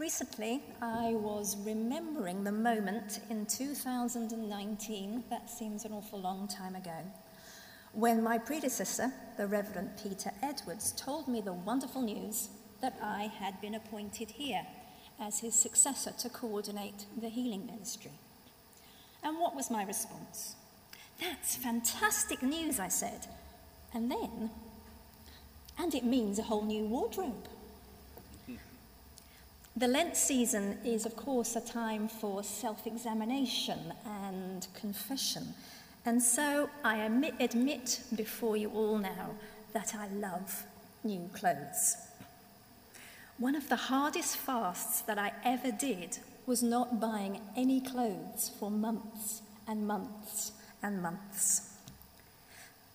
Recently, I was remembering the moment in 2019, that seems an awful long time ago, when my predecessor, the Reverend Peter Edwards, told me the wonderful news that I had been appointed here as his successor to coordinate the healing ministry. And what was my response? That's fantastic news, I said. And then, and it means a whole new wardrobe. The Lent season is, of course, a time for self examination and confession. And so I admit, admit before you all now that I love new clothes. One of the hardest fasts that I ever did was not buying any clothes for months and months and months.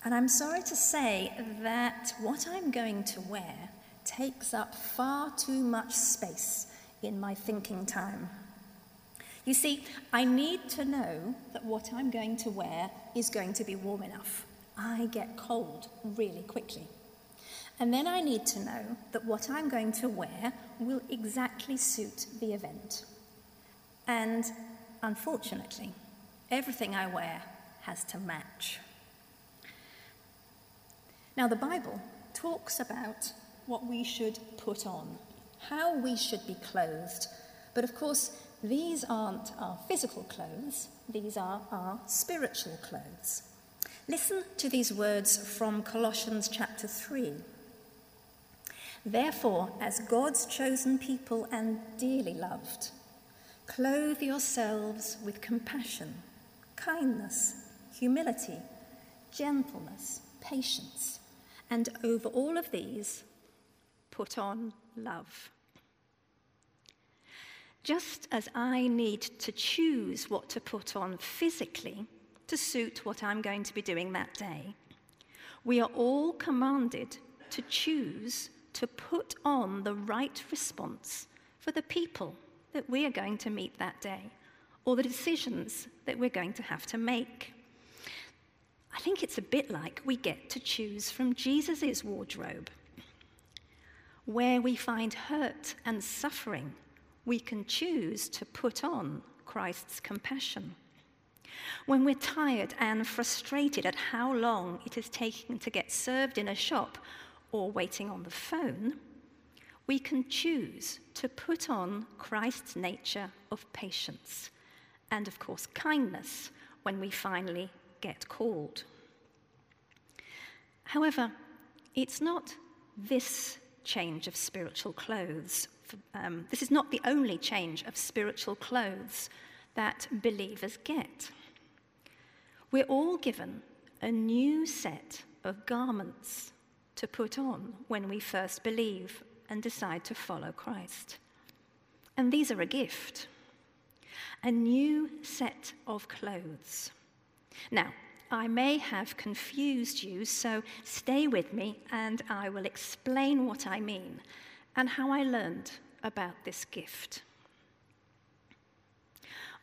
And I'm sorry to say that what I'm going to wear takes up far too much space in my thinking time. You see, I need to know that what I'm going to wear is going to be warm enough. I get cold really quickly. And then I need to know that what I'm going to wear will exactly suit the event. And unfortunately, everything I wear has to match. Now, the Bible talks about what we should put on how we should be clothed. But of course, these aren't our physical clothes, these are our spiritual clothes. Listen to these words from Colossians chapter 3. Therefore, as God's chosen people and dearly loved, clothe yourselves with compassion, kindness, humility, gentleness, patience, and over all of these, put on love. Just as I need to choose what to put on physically to suit what I'm going to be doing that day, we are all commanded to choose to put on the right response for the people that we are going to meet that day or the decisions that we're going to have to make. I think it's a bit like we get to choose from Jesus' wardrobe. Where we find hurt and suffering, we can choose to put on Christ's compassion. When we're tired and frustrated at how long it is taking to get served in a shop or waiting on the phone, we can choose to put on Christ's nature of patience and, of course, kindness when we finally get called. However, it's not this change of spiritual clothes um, this is not the only change of spiritual clothes that believers get. We're all given a new set of garments to put on when we first believe and decide to follow Christ. And these are a gift a new set of clothes. Now, I may have confused you, so stay with me and I will explain what I mean and how I learned about this gift.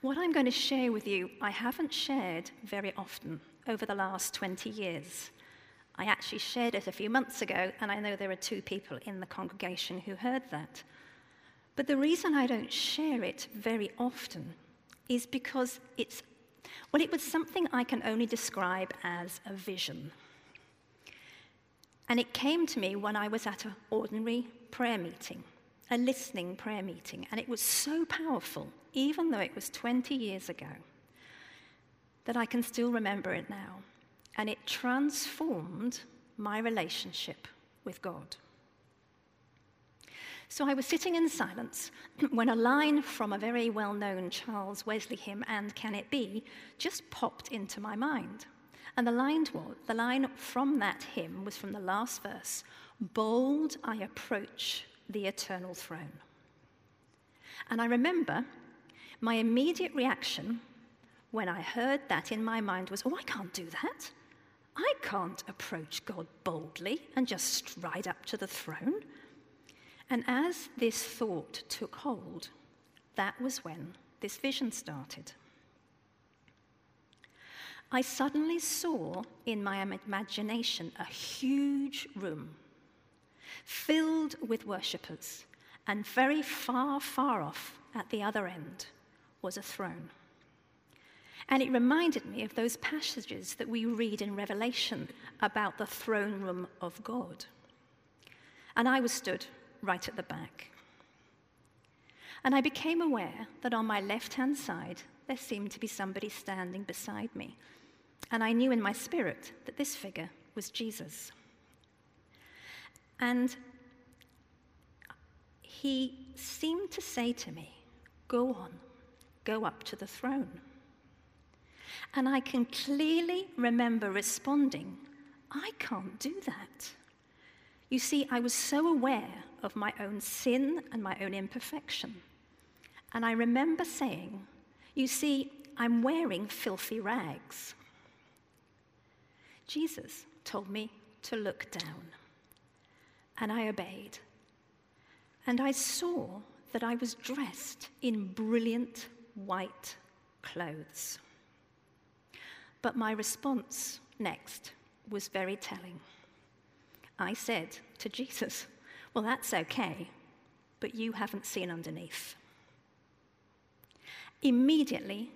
What I'm going to share with you, I haven't shared very often over the last 20 years. I actually shared it a few months ago, and I know there are two people in the congregation who heard that. But the reason I don't share it very often is because it's, well, it was something I can only describe as a vision. And it came to me when I was at an ordinary prayer meeting, a listening prayer meeting, and it was so powerful, even though it was 20 years ago, that I can still remember it now. And it transformed my relationship with God. So I was sitting in silence when a line from a very well known Charles Wesley hymn, And Can It Be, just popped into my mind. And the line, the line from that hymn was from the last verse Bold I approach the eternal throne. And I remember my immediate reaction when I heard that in my mind was, Oh, I can't do that. I can't approach God boldly and just stride up to the throne. And as this thought took hold, that was when this vision started. I suddenly saw in my imagination a huge room filled with worshippers, And very far, far off at the other end was a throne. And it reminded me of those passages that we read in Revelation about the throne room of God. And I was stood right at the back. And I became aware that on my left hand side, there seemed to be somebody standing beside me. And I knew in my spirit that this figure was Jesus. And he seemed to say to me, Go on, go up to the throne. And I can clearly remember responding, I can't do that. You see, I was so aware of my own sin and my own imperfection. And I remember saying, You see, I'm wearing filthy rags. Jesus told me to look down, and I obeyed. And I saw that I was dressed in brilliant white clothes. But my response next was very telling. I said to Jesus, Well, that's okay, but you haven't seen underneath. Immediately,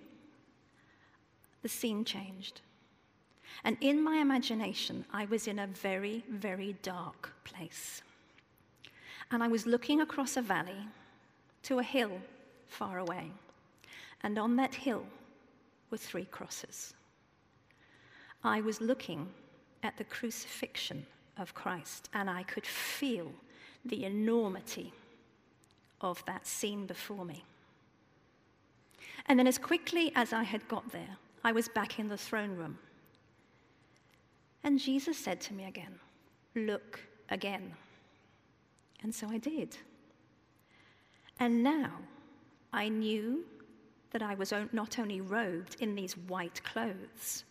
the scene changed. And in my imagination, I was in a very, very dark place. And I was looking across a valley to a hill far away. And on that hill were three crosses. I was looking at the crucifixion of Christ, and I could feel the enormity of that scene before me. And then, as quickly as I had got there, I was back in the throne room. And Jesus said to me again, Look again. And so I did. And now I knew that I was not only robed in these white clothes,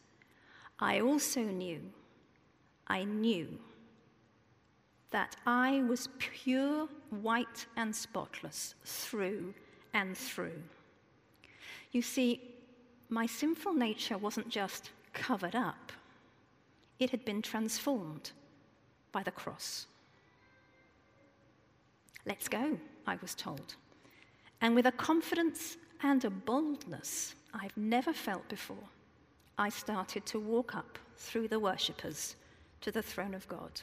I also knew, I knew that I was pure, white, and spotless through and through. You see, my sinful nature wasn't just covered up, it had been transformed by the cross. Let's go, I was told. And with a confidence and a boldness I've never felt before, I started to walk up through the worshippers to the throne of God.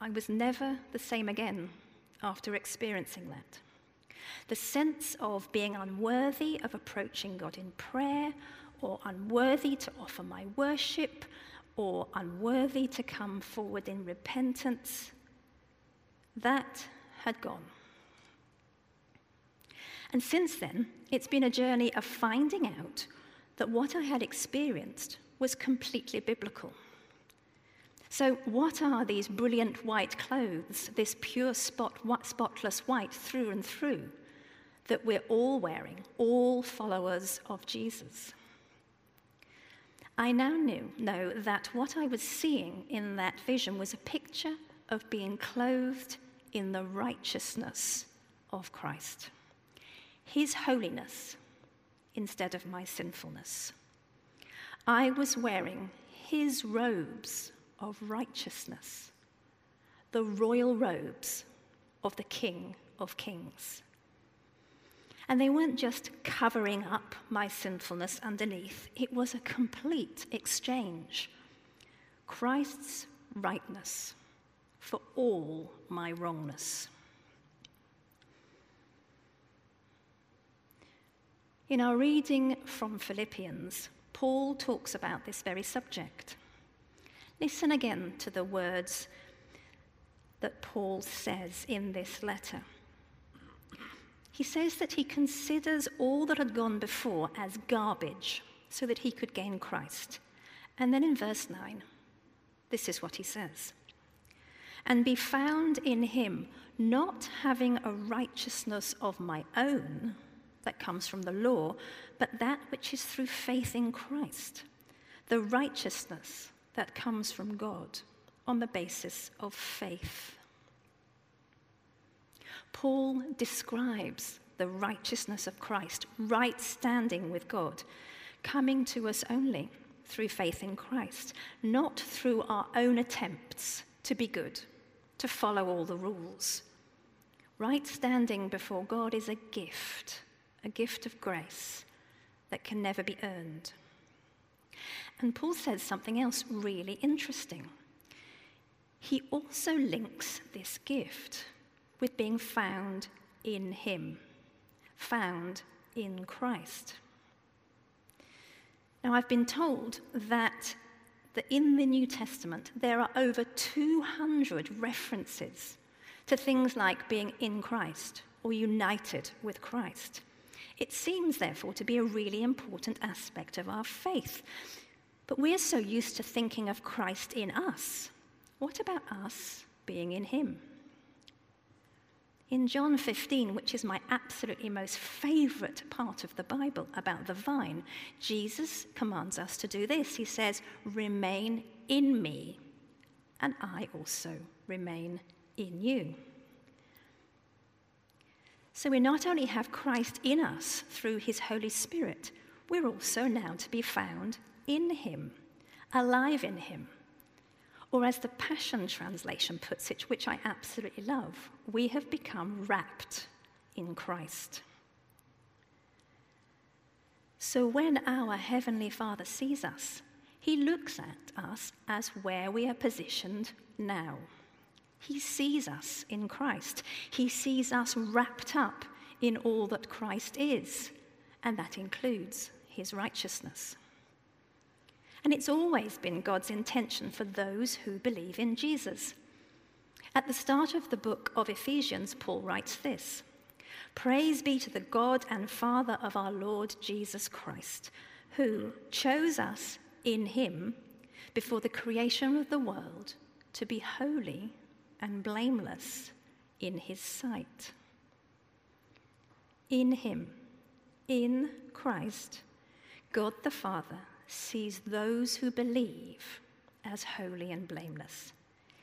I was never the same again after experiencing that. The sense of being unworthy of approaching God in prayer, or unworthy to offer my worship, or unworthy to come forward in repentance, that had gone. And since then, it's been a journey of finding out that what I had experienced was completely biblical. So, what are these brilliant white clothes, this pure spot, spotless white through and through, that we're all wearing, all followers of Jesus? I now knew, know that what I was seeing in that vision was a picture of being clothed in the righteousness of Christ, His holiness instead of my sinfulness. I was wearing His robes of righteousness, the royal robes of the King of Kings. And they weren't just covering up my sinfulness underneath, it was a complete exchange. Christ's rightness for all my wrongness. In our reading from Philippians, Paul talks about this very subject. Listen again to the words that Paul says in this letter. He says that he considers all that had gone before as garbage so that he could gain Christ. And then in verse 9, this is what he says And be found in him, not having a righteousness of my own that comes from the law, but that which is through faith in Christ, the righteousness that comes from God on the basis of faith. Paul describes the righteousness of Christ, right standing with God, coming to us only through faith in Christ, not through our own attempts to be good, to follow all the rules. Right standing before God is a gift, a gift of grace that can never be earned. And Paul says something else really interesting. He also links this gift with being found in Him, found in Christ. Now, I've been told that, that in the New Testament there are over 200 references to things like being in Christ or united with Christ. It seems, therefore, to be a really important aspect of our faith. But we're so used to thinking of Christ in us. What about us being in Him? In John 15, which is my absolutely most favorite part of the Bible about the vine, Jesus commands us to do this. He says, Remain in me, and I also remain in you. So we not only have Christ in us through his Holy Spirit, we're also now to be found in him, alive in him. Or, as the Passion Translation puts it, which I absolutely love, we have become wrapped in Christ. So, when our Heavenly Father sees us, He looks at us as where we are positioned now. He sees us in Christ. He sees us wrapped up in all that Christ is, and that includes His righteousness. And it's always been God's intention for those who believe in Jesus. At the start of the book of Ephesians, Paul writes this Praise be to the God and Father of our Lord Jesus Christ, who chose us in him before the creation of the world to be holy and blameless in his sight. In him, in Christ, God the Father sees those who believe as holy and blameless,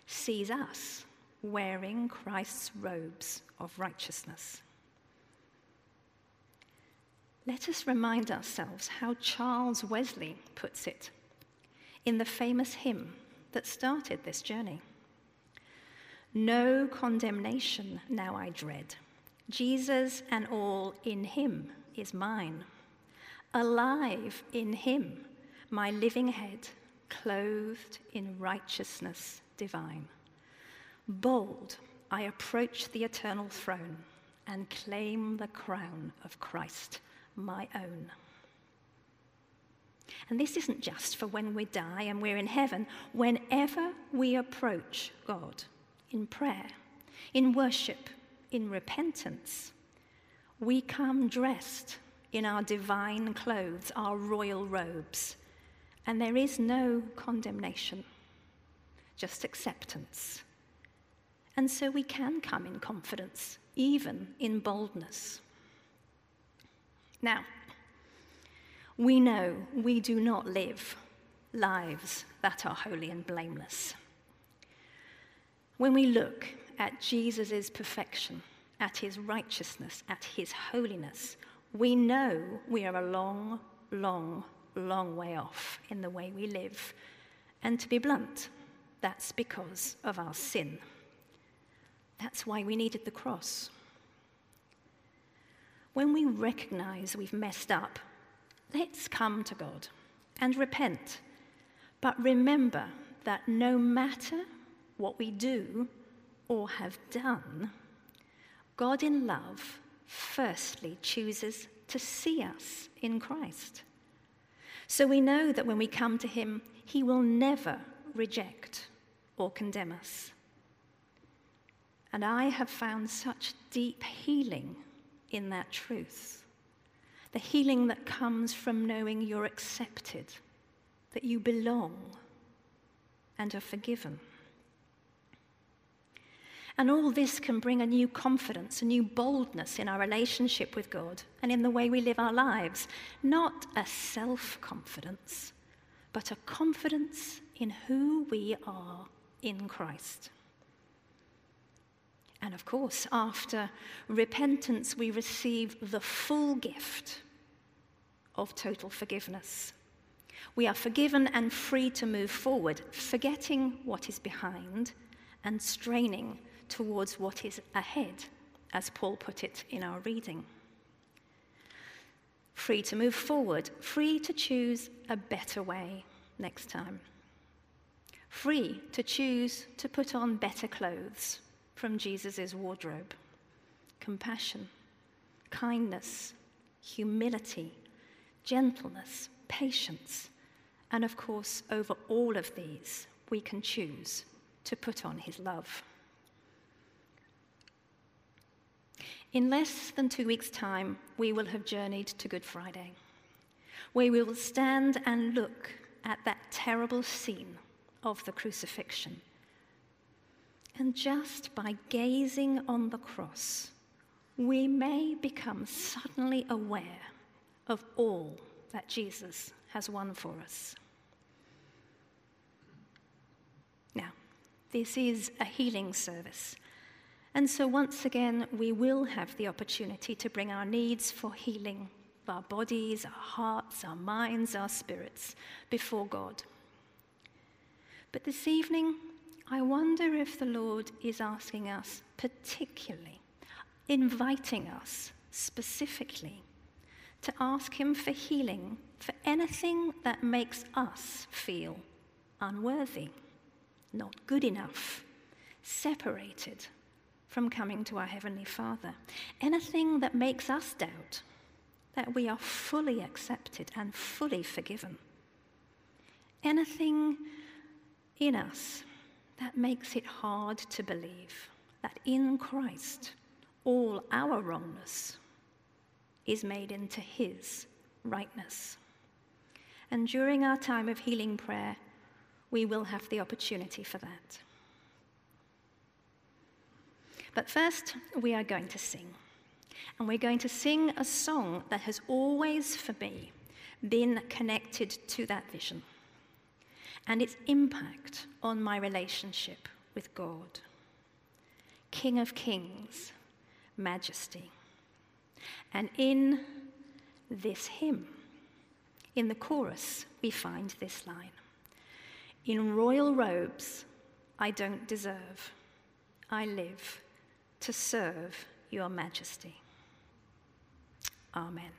sees us wearing Christ's robes of righteousness. Let us remind ourselves how Charles Wesley puts it in the famous hymn that started this journey. No condemnation now I dread. Jesus and all in him is mine. Alive in him my living head, clothed in righteousness divine. Bold, I approach the eternal throne and claim the crown of Christ, my own. And this isn't just for when we die and we're in heaven. Whenever we approach God in prayer, in worship, in repentance, we come dressed in our divine clothes, our royal robes, and there is no condemnation, just acceptance. And so we can come in confidence, even in boldness. Now, we know we do not live lives that are holy and blameless. When we look at Jesus' perfection, at his righteousness, at his holiness, we know we are a long, long long way off in the way we live. And to be blunt, that's because of our sin. That's why we needed the cross. When we recognize we've messed up, let's come to God and repent. But remember that no matter what we do or have done, God in love firstly chooses to see us in Christ. So we know that when we come to him, he will never reject or condemn us. And I have found such deep healing in that truth. The healing that comes from knowing you're accepted, that you belong, and are forgiven. And all this can bring a new confidence, a new boldness in our relationship with God and in the way we live our lives. Not a self confidence, but a confidence in who we are in Christ. And of course, after repentance, we receive the full gift of total forgiveness. We are forgiven and free to move forward, forgetting what is behind and straining towards what is ahead, as Paul put it in our reading. Free to move forward, free to choose a better way next time. Free to choose to put on better clothes from Jesus' wardrobe. Compassion, kindness, humility, gentleness, patience, and of course, over all of these, we can choose to put on his love. In less than two weeks' time, we will have journeyed to Good Friday, where we will stand and look at that terrible scene of the crucifixion. And just by gazing on the cross, we may become suddenly aware of all that Jesus has won for us. Now, this is a healing service. And so, once again, we will have the opportunity to bring our needs for healing our bodies, our hearts, our minds, our spirits before God. But this evening, I wonder if the Lord is asking us particularly, inviting us specifically to ask Him for healing for anything that makes us feel unworthy, not good enough, separated from coming to our Heavenly Father. Anything that makes us doubt that we are fully accepted and fully forgiven. Anything in us that makes it hard to believe that in Christ all our wrongness is made into His rightness. And during our time of healing prayer, we will have the opportunity for that. But first, we are going to sing. And we're going to sing a song that has always, for me, been connected to that vision and its impact on my relationship with God. King of Kings, Majesty. And in this hymn, in the chorus, we find this line In royal robes, I don't deserve, I live to serve your majesty. Amen.